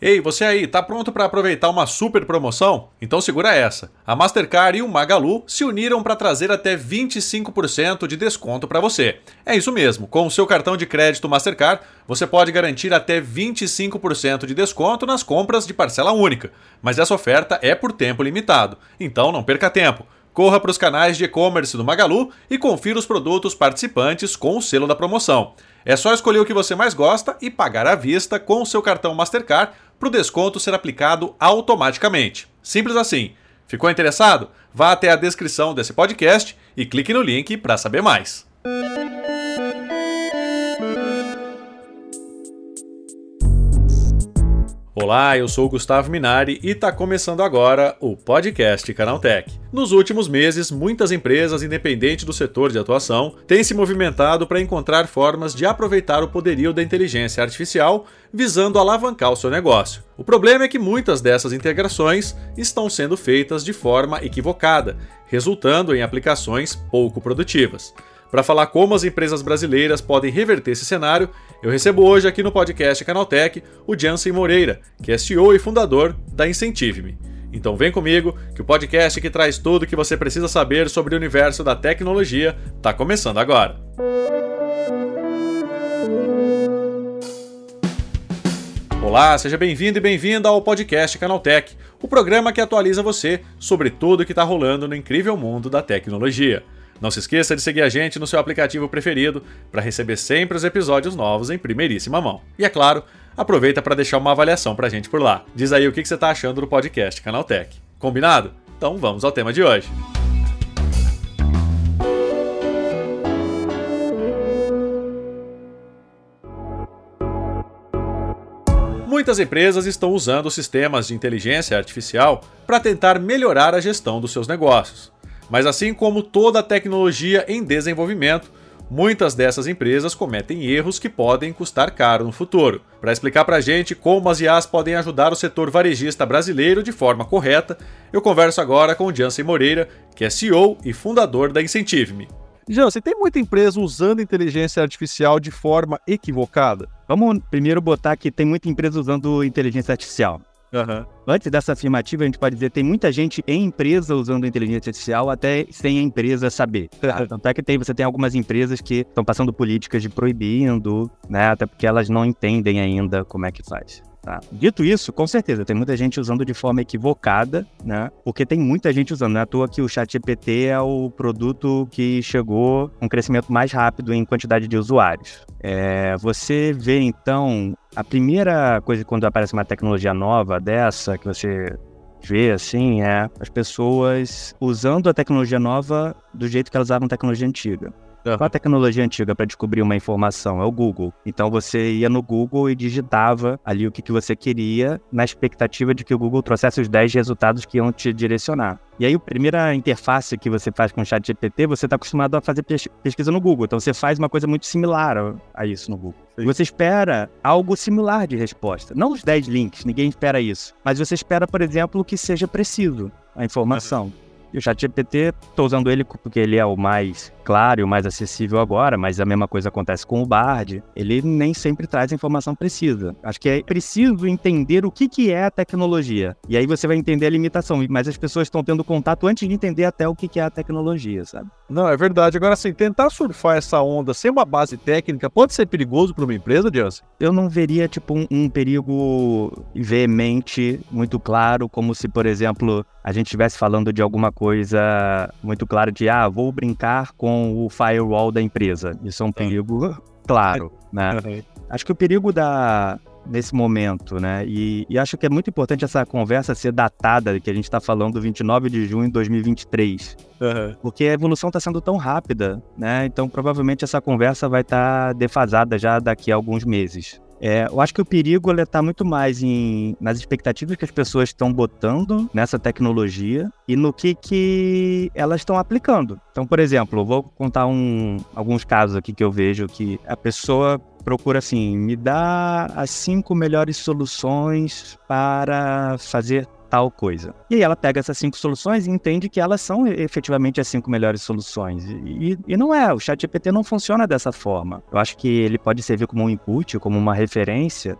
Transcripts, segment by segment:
Ei, você aí, tá pronto para aproveitar uma super promoção? Então segura essa. A Mastercard e o Magalu se uniram para trazer até 25% de desconto para você. É isso mesmo, com o seu cartão de crédito Mastercard, você pode garantir até 25% de desconto nas compras de parcela única. Mas essa oferta é por tempo limitado, então não perca tempo. Corra para os canais de e-commerce do Magalu e confira os produtos participantes com o selo da promoção. É só escolher o que você mais gosta e pagar à vista com o seu cartão Mastercard para o desconto ser aplicado automaticamente. Simples assim. Ficou interessado? Vá até a descrição desse podcast e clique no link para saber mais. Olá, eu sou o Gustavo Minari e está começando agora o podcast Canaltech. Nos últimos meses, muitas empresas, independente do setor de atuação, têm se movimentado para encontrar formas de aproveitar o poderio da inteligência artificial visando alavancar o seu negócio. O problema é que muitas dessas integrações estão sendo feitas de forma equivocada, resultando em aplicações pouco produtivas. Para falar como as empresas brasileiras podem reverter esse cenário, eu recebo hoje aqui no podcast Canaltech o Jansen Moreira, que é CEO e fundador da Incentive-me. Então vem comigo, que o podcast que traz tudo o que você precisa saber sobre o universo da tecnologia está começando agora. Olá, seja bem-vindo e bem-vinda ao podcast Canaltech, o programa que atualiza você sobre tudo o que está rolando no incrível mundo da tecnologia. Não se esqueça de seguir a gente no seu aplicativo preferido para receber sempre os episódios novos em primeiríssima mão. E é claro, aproveita para deixar uma avaliação para a gente por lá. Diz aí o que você está achando do podcast Canaltech. Combinado? Então vamos ao tema de hoje. Muitas empresas estão usando sistemas de inteligência artificial para tentar melhorar a gestão dos seus negócios. Mas assim como toda tecnologia em desenvolvimento, muitas dessas empresas cometem erros que podem custar caro no futuro. Para explicar para a gente como as IAs podem ajudar o setor varejista brasileiro de forma correta, eu converso agora com o Jansen Moreira, que é CEO e fundador da Incentive-me. Jansen, tem muita empresa usando inteligência artificial de forma equivocada? Vamos primeiro botar que tem muita empresa usando inteligência artificial. Uhum. Antes dessa afirmativa, a gente pode dizer tem muita gente em empresa usando inteligência artificial até sem a empresa saber. Tanto é que tem, você tem algumas empresas que estão passando políticas de proibindo, né? Até porque elas não entendem ainda como é que faz. Tá? Dito isso, com certeza, tem muita gente usando de forma equivocada, né? Porque tem muita gente usando. Não é à toa que o ChatGPT é o produto que chegou um crescimento mais rápido em quantidade de usuários. É, você vê, então, a primeira coisa quando aparece uma tecnologia nova dessa, que você vê assim, é as pessoas usando a tecnologia nova do jeito que elas usavam tecnologia antiga. Qual a tecnologia antiga para descobrir uma informação? É o Google. Então você ia no Google e digitava ali o que, que você queria, na expectativa de que o Google trouxesse os 10 resultados que iam te direcionar. E aí, a primeira interface que você faz com o chat GPT, você está acostumado a fazer pesquisa no Google. Então, você faz uma coisa muito similar a isso no Google. Você espera algo similar de resposta. Não os 10 links, ninguém espera isso. Mas você espera, por exemplo, que seja preciso a informação. Uhum. E o ChatGPT, estou usando ele porque ele é o mais claro e o mais acessível agora, mas a mesma coisa acontece com o Bard. Ele nem sempre traz a informação precisa. Acho que é preciso entender o que, que é a tecnologia. E aí você vai entender a limitação. Mas as pessoas estão tendo contato antes de entender até o que, que é a tecnologia, sabe? Não, é verdade. Agora, assim, tentar surfar essa onda sem uma base técnica pode ser perigoso para uma empresa, Jansen? Eu não veria, tipo, um, um perigo veemente, muito claro, como se, por exemplo, a gente estivesse falando de alguma coisa muito clara de, ah, vou brincar com o firewall da empresa. Isso é um perigo claro, né? Acho que o perigo da, nesse momento, né? E, e, acho que é muito importante essa conversa ser datada, que a gente está falando 29 de junho de 2023. Uhum. Porque a evolução está sendo tão rápida, né? Então provavelmente essa conversa vai estar tá defasada já daqui a alguns meses. É, eu acho que o perigo está muito mais em, nas expectativas que as pessoas estão botando nessa tecnologia e no que, que elas estão aplicando. Então, por exemplo, vou contar um, alguns casos aqui que eu vejo que a pessoa procura assim, me dá as cinco melhores soluções para fazer tal coisa. E aí ela pega essas cinco soluções e entende que elas são efetivamente as cinco melhores soluções. E, e não é, o chat GPT não funciona dessa forma. Eu acho que ele pode servir como um input, como uma referência,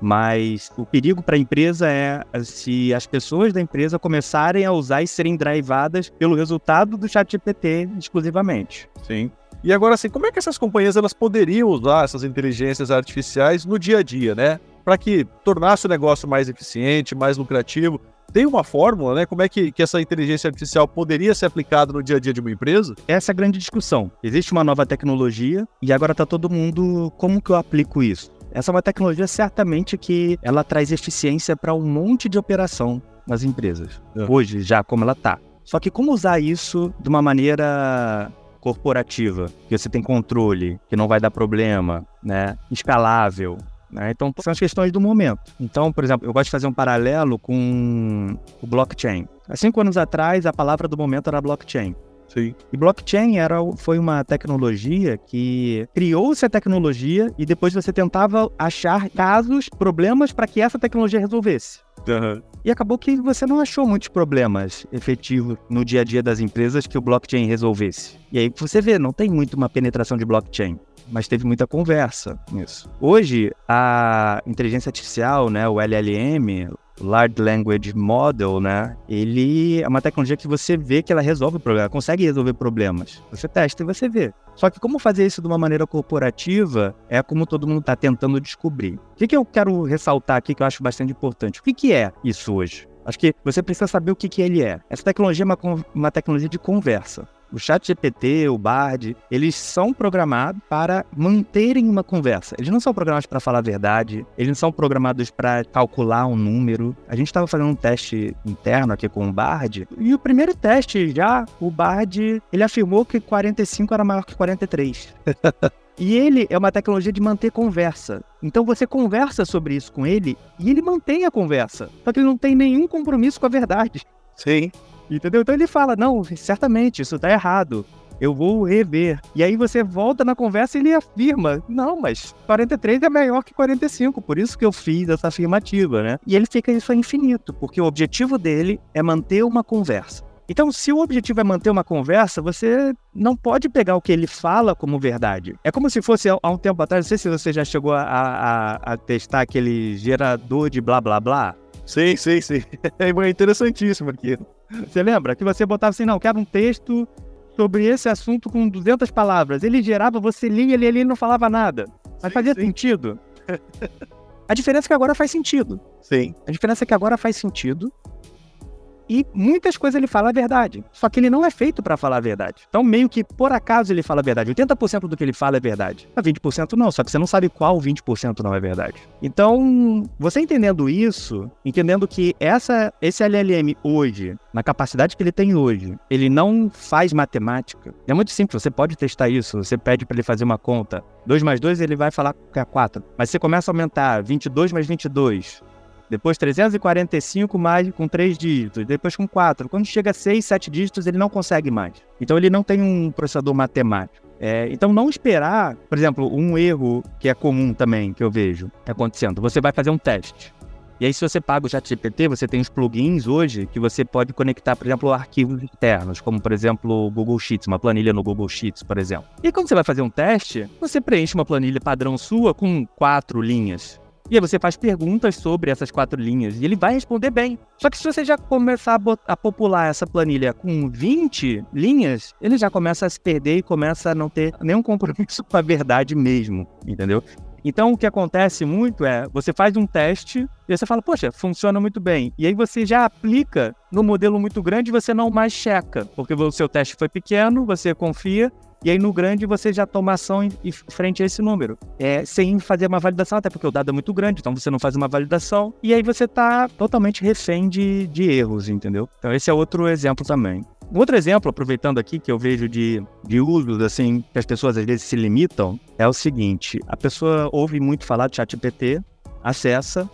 Mas o perigo para a empresa é se as pessoas da empresa começarem a usar e serem drivadas pelo resultado do chat GPT exclusivamente. Sim. E agora, assim, como é que essas companhias elas poderiam usar essas inteligências artificiais no dia a dia, né? Para que tornasse o negócio mais eficiente, mais lucrativo. Tem uma fórmula, né? Como é que, que essa inteligência artificial poderia ser aplicada no dia a dia de uma empresa? Essa é a grande discussão. Existe uma nova tecnologia e agora está todo mundo. Como que eu aplico isso? Essa é uma tecnologia certamente que ela traz eficiência para um monte de operação nas empresas. É. Hoje, já como ela está. Só que como usar isso de uma maneira corporativa, que você tem controle, que não vai dar problema, né? Escalável. Né? Então, são as questões do momento. Então, por exemplo, eu gosto de fazer um paralelo com o blockchain. Há cinco anos atrás, a palavra do momento era blockchain. Sim. E blockchain era, foi uma tecnologia que criou-se a tecnologia e depois você tentava achar casos, problemas para que essa tecnologia resolvesse. Uhum. E acabou que você não achou muitos problemas efetivos no dia a dia das empresas que o blockchain resolvesse. E aí você vê, não tem muito uma penetração de blockchain mas teve muita conversa nisso. Hoje, a inteligência artificial, né, o LLM, Large Language Model, né? Ele é uma tecnologia que você vê que ela resolve problemas, consegue resolver problemas. Você testa e você vê. Só que como fazer isso de uma maneira corporativa é como todo mundo está tentando descobrir. O que, que eu quero ressaltar aqui que eu acho bastante importante? O que, que é isso hoje? Acho que você precisa saber o que, que ele é. Essa tecnologia é uma, uma tecnologia de conversa. O chat GPT, o Bard, eles são programados para manterem uma conversa. Eles não são programados para falar a verdade, eles não são programados para calcular um número. A gente estava fazendo um teste interno aqui com o Bard, e o primeiro teste já, o Bard, ele afirmou que 45 era maior que 43. E ele é uma tecnologia de manter conversa. Então você conversa sobre isso com ele e ele mantém a conversa. Só que ele não tem nenhum compromisso com a verdade. Sim. Entendeu? Então ele fala: não, certamente, isso tá errado. Eu vou rever. E aí você volta na conversa e ele afirma: não, mas 43 é maior que 45, por isso que eu fiz essa afirmativa, né? E ele fica isso infinito, porque o objetivo dele é manter uma conversa. Então, se o objetivo é manter uma conversa, você não pode pegar o que ele fala como verdade. É como se fosse há um tempo atrás, não sei se você já chegou a, a, a testar aquele gerador de blá blá blá. Sim, sim, sim. É interessantíssimo aquilo. Você lembra? Que você botava assim, não, quero um texto sobre esse assunto com 200 palavras. Ele gerava, você lia, ele, ele não falava nada. Mas sim, fazia sim. sentido. A diferença é que agora faz sentido. Sim. A diferença é que agora faz sentido e muitas coisas ele fala a verdade. Só que ele não é feito para falar a verdade. Então, meio que por acaso ele fala a verdade. 80% do que ele fala é verdade. Mas 20% não, só que você não sabe qual 20% não é verdade. Então, você entendendo isso, entendendo que essa, esse LLM hoje, na capacidade que ele tem hoje, ele não faz matemática. É muito simples, você pode testar isso. Você pede para ele fazer uma conta. 2 mais 2 ele vai falar que é 4. Mas você começa a aumentar 22 mais 22, depois 345 mais com 3 dígitos, depois com 4. Quando chega a 6, 7 dígitos, ele não consegue mais. Então ele não tem um processador matemático. É, então não esperar, por exemplo, um erro que é comum também, que eu vejo acontecendo. Você vai fazer um teste. E aí, se você paga o ChatGPT, você tem os plugins hoje que você pode conectar, por exemplo, arquivos externos, como, por exemplo, o Google Sheets, uma planilha no Google Sheets, por exemplo. E quando você vai fazer um teste, você preenche uma planilha padrão sua com quatro linhas. E aí você faz perguntas sobre essas quatro linhas e ele vai responder bem. Só que se você já começar a, a popular essa planilha com 20 linhas, ele já começa a se perder e começa a não ter nenhum compromisso com a verdade mesmo, entendeu? Então, o que acontece muito é, você faz um teste e você fala, poxa, funciona muito bem. E aí você já aplica no modelo muito grande e você não mais checa, porque o seu teste foi pequeno, você confia e aí no grande você já toma ação em, frente a esse número. É, sem fazer uma validação, até porque o dado é muito grande, então você não faz uma validação. E aí você está totalmente refém de, de erros, entendeu? Então esse é outro exemplo também. Outro exemplo, aproveitando aqui, que eu vejo de, de usos, assim, que as pessoas às vezes se limitam, é o seguinte: a pessoa ouve muito falar de ChatGPT, acessa,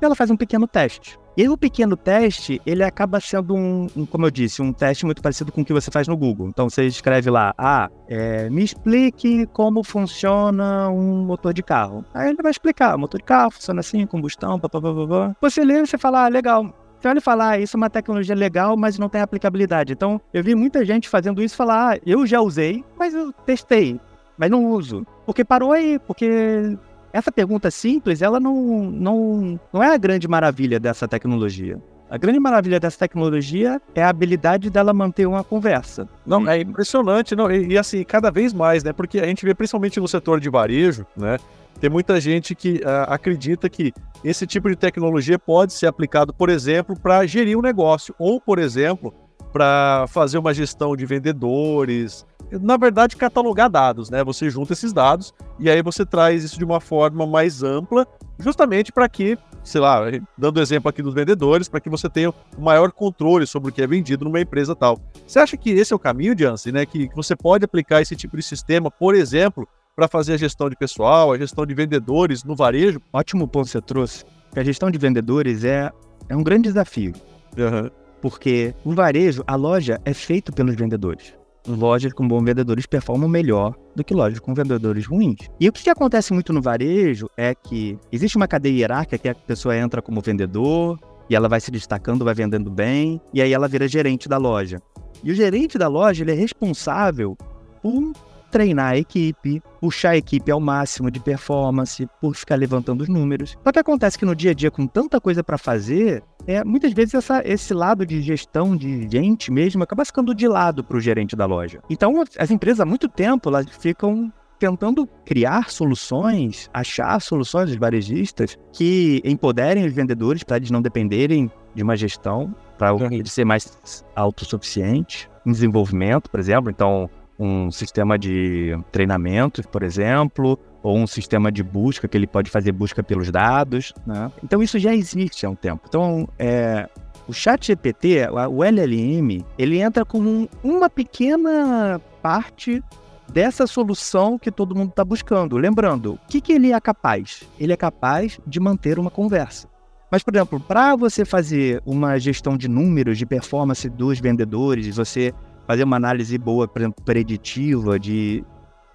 e ela faz um pequeno teste. E o pequeno teste, ele acaba sendo um, um, como eu disse, um teste muito parecido com o que você faz no Google. Então você escreve lá, ah, é, me explique como funciona um motor de carro. Aí ele vai explicar, motor de carro funciona assim, combustão, papapá. Você lê e você fala, ah, legal, você olha e fala, ah, isso é uma tecnologia legal, mas não tem aplicabilidade. Então, eu vi muita gente fazendo isso falar, ah, eu já usei, mas eu testei, mas não uso. Porque parou aí, porque essa pergunta simples, ela não, não, não é a grande maravilha dessa tecnologia. A grande maravilha dessa tecnologia é a habilidade dela manter uma conversa. Não, é impressionante, não, e, e, assim, cada vez mais, né? Porque a gente vê principalmente no setor de varejo, né? Tem muita gente que uh, acredita que esse tipo de tecnologia pode ser aplicado, por exemplo, para gerir um negócio, ou, por exemplo, para fazer uma gestão de vendedores. Na verdade, catalogar dados, né? Você junta esses dados e aí você traz isso de uma forma mais ampla, justamente para que, sei lá, dando exemplo aqui dos vendedores, para que você tenha um maior controle sobre o que é vendido numa empresa tal. Você acha que esse é o caminho, Jansen, né? Que, que você pode aplicar esse tipo de sistema, por exemplo, para fazer a gestão de pessoal, a gestão de vendedores no varejo? Ótimo ponto você trouxe. A gestão de vendedores é, é um grande desafio. Uhum. Porque o varejo, a loja é feito pelos vendedores. Lojas com bons vendedores performam melhor do que lojas com vendedores ruins. E o que, acontece muito no varejo é que existe uma cadeia hierárquica que a pessoa entra como vendedor e ela vai se destacando, vai vendendo bem, e aí ela vira gerente da loja. E o gerente da loja ele é responsável por treinar a equipe, puxar a equipe ao máximo de performance, por ficar levantando os números. Só que acontece que no dia a dia, com tanta coisa para fazer, é, muitas vezes essa, esse lado de gestão de gente mesmo acaba ficando de lado para o gerente da loja. Então, as empresas há muito tempo elas ficam tentando criar soluções, achar soluções dos varejistas que empoderem os vendedores para eles não dependerem de uma gestão, para eles ser mais autossuficientes em desenvolvimento, por exemplo. Então, um sistema de treinamento, por exemplo, ou um sistema de busca que ele pode fazer busca pelos dados. Né? Então isso já existe há um tempo. Então é, o Chat GPT, o LLM, ele entra como uma pequena parte dessa solução que todo mundo está buscando. Lembrando, o que, que ele é capaz? Ele é capaz de manter uma conversa. Mas, por exemplo, para você fazer uma gestão de números, de performance dos vendedores, você fazer uma análise boa, por exemplo, preditiva de.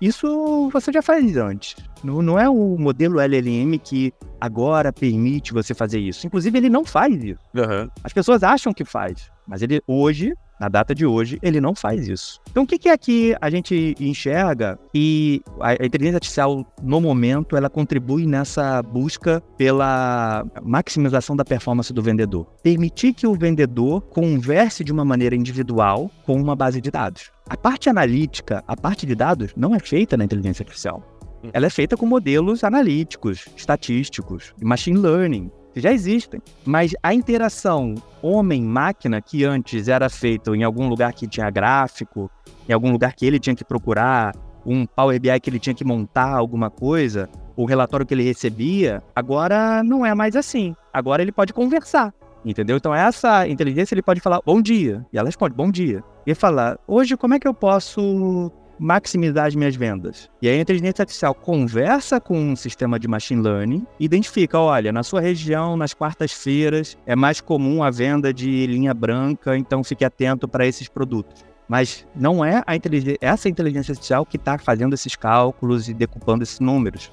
Isso você já faz antes. Não, não é o modelo LLM que agora permite você fazer isso. Inclusive, ele não faz isso. Uhum. As pessoas acham que faz, mas ele hoje na data de hoje, ele não faz isso. Então, o que, que é que a gente enxerga e a inteligência artificial, no momento, ela contribui nessa busca pela maximização da performance do vendedor? Permitir que o vendedor converse de uma maneira individual com uma base de dados. A parte analítica, a parte de dados, não é feita na inteligência artificial. Hum. Ela é feita com modelos analíticos, estatísticos, machine learning já existem. Mas a interação homem-máquina, que antes era feita em algum lugar que tinha gráfico, em algum lugar que ele tinha que procurar, um Power BI que ele tinha que montar alguma coisa, o relatório que ele recebia, agora não é mais assim. Agora ele pode conversar. Entendeu? Então, essa inteligência ele pode falar bom dia. E ela responde bom dia. E falar, hoje como é que eu posso maximizar as minhas vendas. E aí a inteligência artificial conversa com um sistema de machine learning, identifica, olha, na sua região, nas quartas-feiras, é mais comum a venda de linha branca, então fique atento para esses produtos. Mas não é inteligência, essa inteligência artificial que está fazendo esses cálculos e decupando esses números.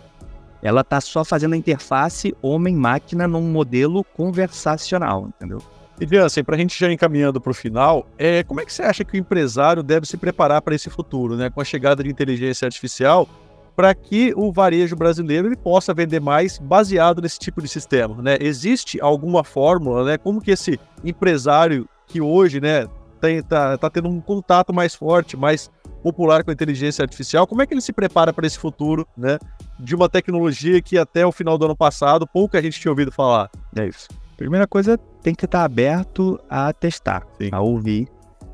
Ela está só fazendo a interface homem-máquina num modelo conversacional, entendeu? E Jansen, para a gente já encaminhando para o final, é, como é que você acha que o empresário deve se preparar para esse futuro, né? Com a chegada de inteligência artificial, para que o varejo brasileiro ele possa vender mais baseado nesse tipo de sistema, né? Existe alguma fórmula, né? Como que esse empresário que hoje, né, tá, tá tendo um contato mais forte, mais popular com a inteligência artificial, como é que ele se prepara para esse futuro, né? De uma tecnologia que até o final do ano passado pouca gente tinha ouvido falar. É isso. Primeira coisa, tem que estar aberto a testar, Sim. a ouvir,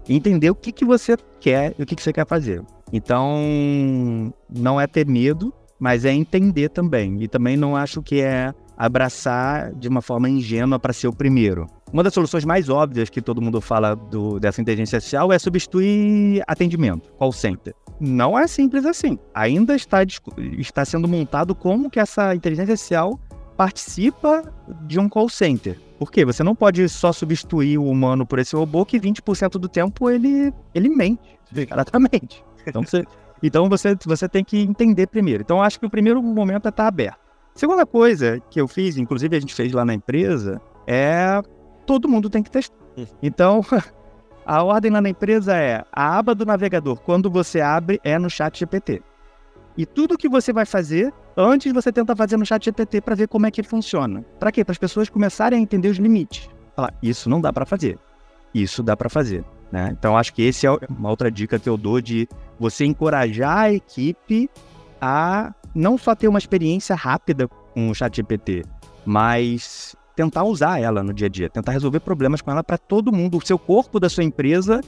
entender o que, que você quer e o que, que você quer fazer. Então, não é ter medo, mas é entender também. E também não acho que é abraçar de uma forma ingênua para ser o primeiro. Uma das soluções mais óbvias que todo mundo fala do, dessa inteligência artificial é substituir atendimento, call center. Não é simples assim. Ainda está, está sendo montado como que essa inteligência artificial participa de um call center. Por quê? Você não pode só substituir o humano por esse robô que 20% do tempo ele, ele mente, exatamente. Então você, então você, você tem que entender primeiro. Então acho que o primeiro momento é estar aberto. Segunda coisa que eu fiz, inclusive a gente fez lá na empresa, é todo mundo tem que testar. Hum. Então, a ordem lá na empresa é a aba do navegador, quando você abre, é no chat GPT. E tudo que você vai fazer, antes você tenta fazer no chat GPT para ver como é que ele funciona. Para quê? Para as pessoas começarem a entender os limites. Falar, isso não dá para fazer. Isso dá para fazer. Né? Então, acho que esse é uma outra dica que eu dou de você encorajar a equipe a não só ter uma experiência rápida com o chat GPT, mas tentar usar ela no dia a dia, tentar resolver problemas com ela para todo mundo, o seu corpo da sua empresa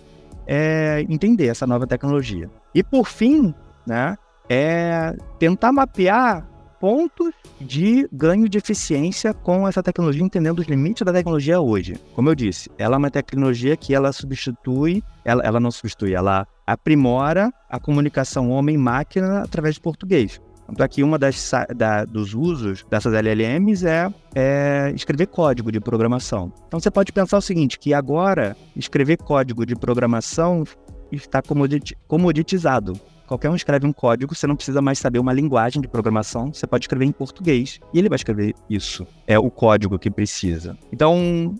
é, entender essa nova tecnologia. E por fim, né, é tentar mapear pontos de ganho de eficiência com essa tecnologia, entendendo os limites da tecnologia hoje. Como eu disse, ela é uma tecnologia que ela substitui, ela, ela não substitui, ela aprimora a comunicação homem-máquina através de português. Tanto é que uma das da, dos usos dessas LLMs é, é, escrever código de programação. Então você pode pensar o seguinte, que agora escrever código de programação está comodit, comoditizado. Qualquer um escreve um código, você não precisa mais saber uma linguagem de programação, você pode escrever em português e ele vai escrever isso. É o código que precisa. Então,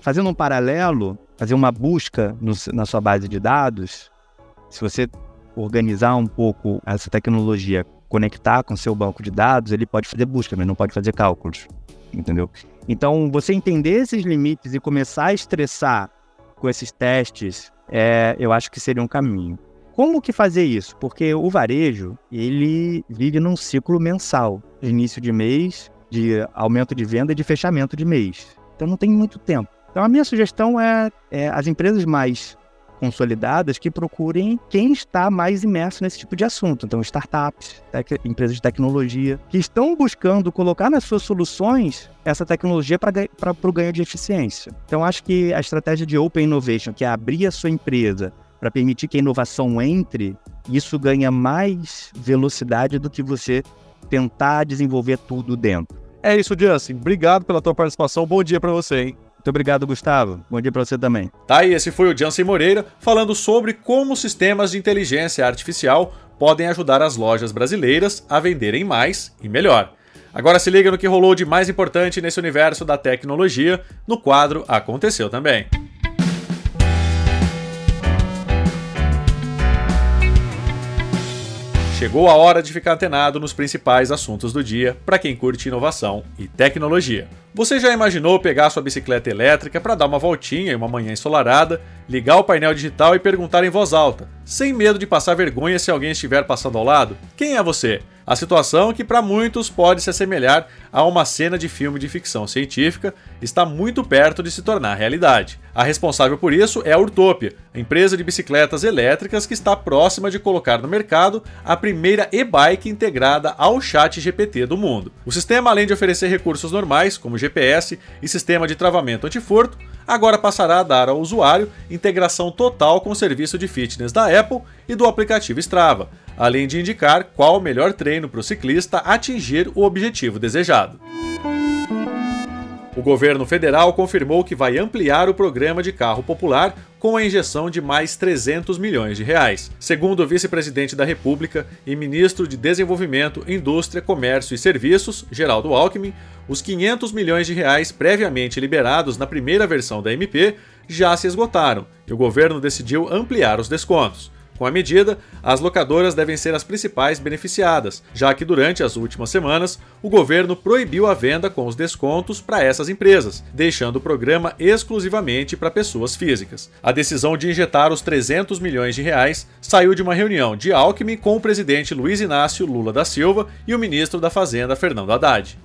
fazendo um paralelo, fazer uma busca no, na sua base de dados, se você organizar um pouco essa tecnologia conectar com seu banco de dados, ele pode fazer busca, mas não pode fazer cálculos, entendeu? Então, você entender esses limites e começar a estressar com esses testes, é, eu acho que seria um caminho. Como que fazer isso? Porque o varejo, ele vive num ciclo mensal, de início de mês, de aumento de venda e de fechamento de mês. Então não tem muito tempo. Então a minha sugestão é, é as empresas mais consolidadas que procurem quem está mais imerso nesse tipo de assunto. Então, startups, empresas de tecnologia, que estão buscando colocar nas suas soluções essa tecnologia para o ganho de eficiência. Então, acho que a estratégia de Open Innovation, que é abrir a sua empresa para permitir que a inovação entre, isso ganha mais velocidade do que você tentar desenvolver tudo dentro. É isso, Justin. Obrigado pela tua participação. Bom dia para você, hein? Muito obrigado, Gustavo. Bom dia para você também. Tá, e esse foi o Jansen Moreira falando sobre como sistemas de inteligência artificial podem ajudar as lojas brasileiras a venderem mais e melhor. Agora se liga no que rolou de mais importante nesse universo da tecnologia no quadro Aconteceu também. Chegou a hora de ficar antenado nos principais assuntos do dia para quem curte inovação e tecnologia. Você já imaginou pegar sua bicicleta elétrica para dar uma voltinha em uma manhã ensolarada, ligar o painel digital e perguntar em voz alta, sem medo de passar vergonha se alguém estiver passando ao lado? Quem é você? A situação, que para muitos pode se assemelhar a uma cena de filme de ficção científica, está muito perto de se tornar realidade. A responsável por isso é a Urtopia, a empresa de bicicletas elétricas que está próxima de colocar no mercado a primeira e-bike integrada ao chat GPT do mundo. O sistema, além de oferecer recursos normais, como GPS e sistema de travamento antifurto, agora passará a dar ao usuário integração total com o serviço de fitness da Apple e do aplicativo Strava, além de indicar qual o melhor treino para o ciclista atingir o objetivo desejado. O governo federal confirmou que vai ampliar o programa de carro popular com a injeção de mais 300 milhões de reais. Segundo o vice-presidente da República e ministro de Desenvolvimento, Indústria, Comércio e Serviços, Geraldo Alckmin, os 500 milhões de reais previamente liberados na primeira versão da MP já se esgotaram e o governo decidiu ampliar os descontos. Com a medida, as locadoras devem ser as principais beneficiadas, já que durante as últimas semanas o governo proibiu a venda com os descontos para essas empresas, deixando o programa exclusivamente para pessoas físicas. A decisão de injetar os 300 milhões de reais saiu de uma reunião de Alckmin com o presidente Luiz Inácio Lula da Silva e o ministro da Fazenda Fernando Haddad.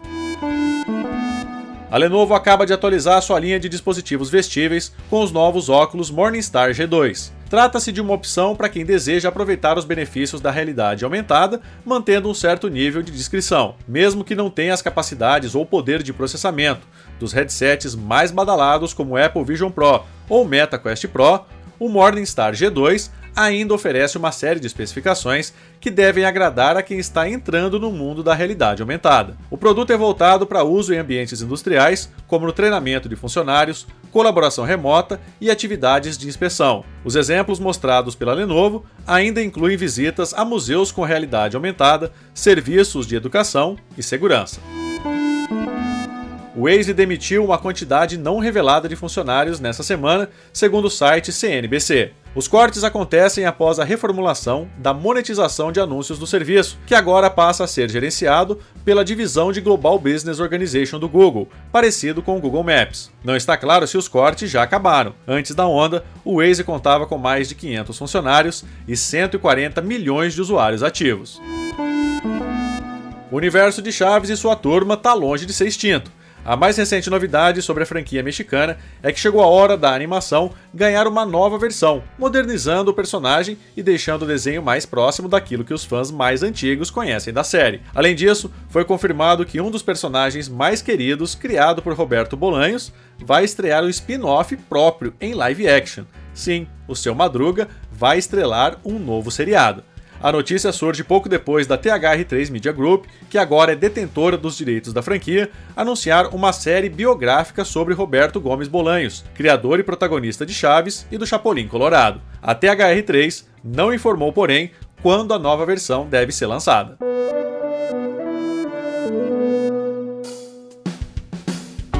A Lenovo acaba de atualizar sua linha de dispositivos vestíveis com os novos óculos Morningstar G2. Trata-se de uma opção para quem deseja aproveitar os benefícios da realidade aumentada, mantendo um certo nível de discrição, mesmo que não tenha as capacidades ou poder de processamento dos headsets mais badalados como o Apple Vision Pro ou Meta Quest Pro. O Morningstar G2 ainda oferece uma série de especificações que devem agradar a quem está entrando no mundo da realidade aumentada. O produto é voltado para uso em ambientes industriais, como no treinamento de funcionários, colaboração remota e atividades de inspeção. Os exemplos mostrados pela Lenovo ainda incluem visitas a museus com realidade aumentada, serviços de educação e segurança. O Waze demitiu uma quantidade não revelada de funcionários nessa semana, segundo o site CNBC. Os cortes acontecem após a reformulação da monetização de anúncios do serviço, que agora passa a ser gerenciado pela divisão de Global Business Organization do Google, parecido com o Google Maps. Não está claro se os cortes já acabaram. Antes da onda, o Waze contava com mais de 500 funcionários e 140 milhões de usuários ativos. O universo de Chaves e sua turma está longe de ser extinto. A mais recente novidade sobre a franquia mexicana é que chegou a hora da animação ganhar uma nova versão, modernizando o personagem e deixando o desenho mais próximo daquilo que os fãs mais antigos conhecem da série. Além disso, foi confirmado que um dos personagens mais queridos, criado por Roberto Bolanhos, vai estrear um spin-off próprio em live action. Sim, o seu Madruga vai estrelar um novo seriado. A notícia surge pouco depois da THR3 Media Group, que agora é detentora dos direitos da franquia, anunciar uma série biográfica sobre Roberto Gomes Bolanhos, criador e protagonista de Chaves e do Chapolin Colorado. A THR3 não informou, porém, quando a nova versão deve ser lançada.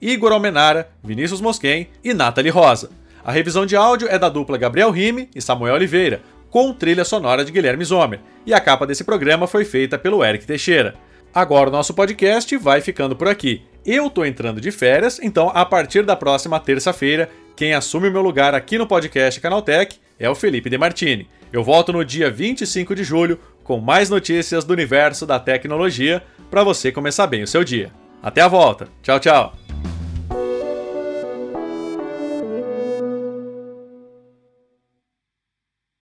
Igor Almenara, Vinícius Mosquen e Nathalie Rosa. A revisão de áudio é da dupla Gabriel Rime e Samuel Oliveira, com trilha sonora de Guilherme Zomer, e a capa desse programa foi feita pelo Eric Teixeira. Agora o nosso podcast vai ficando por aqui. Eu tô entrando de férias, então a partir da próxima terça-feira, quem assume o meu lugar aqui no podcast Canaltech é o Felipe De Martini. Eu volto no dia 25 de julho com mais notícias do universo da tecnologia para você começar bem o seu dia. Até a volta. Tchau, tchau.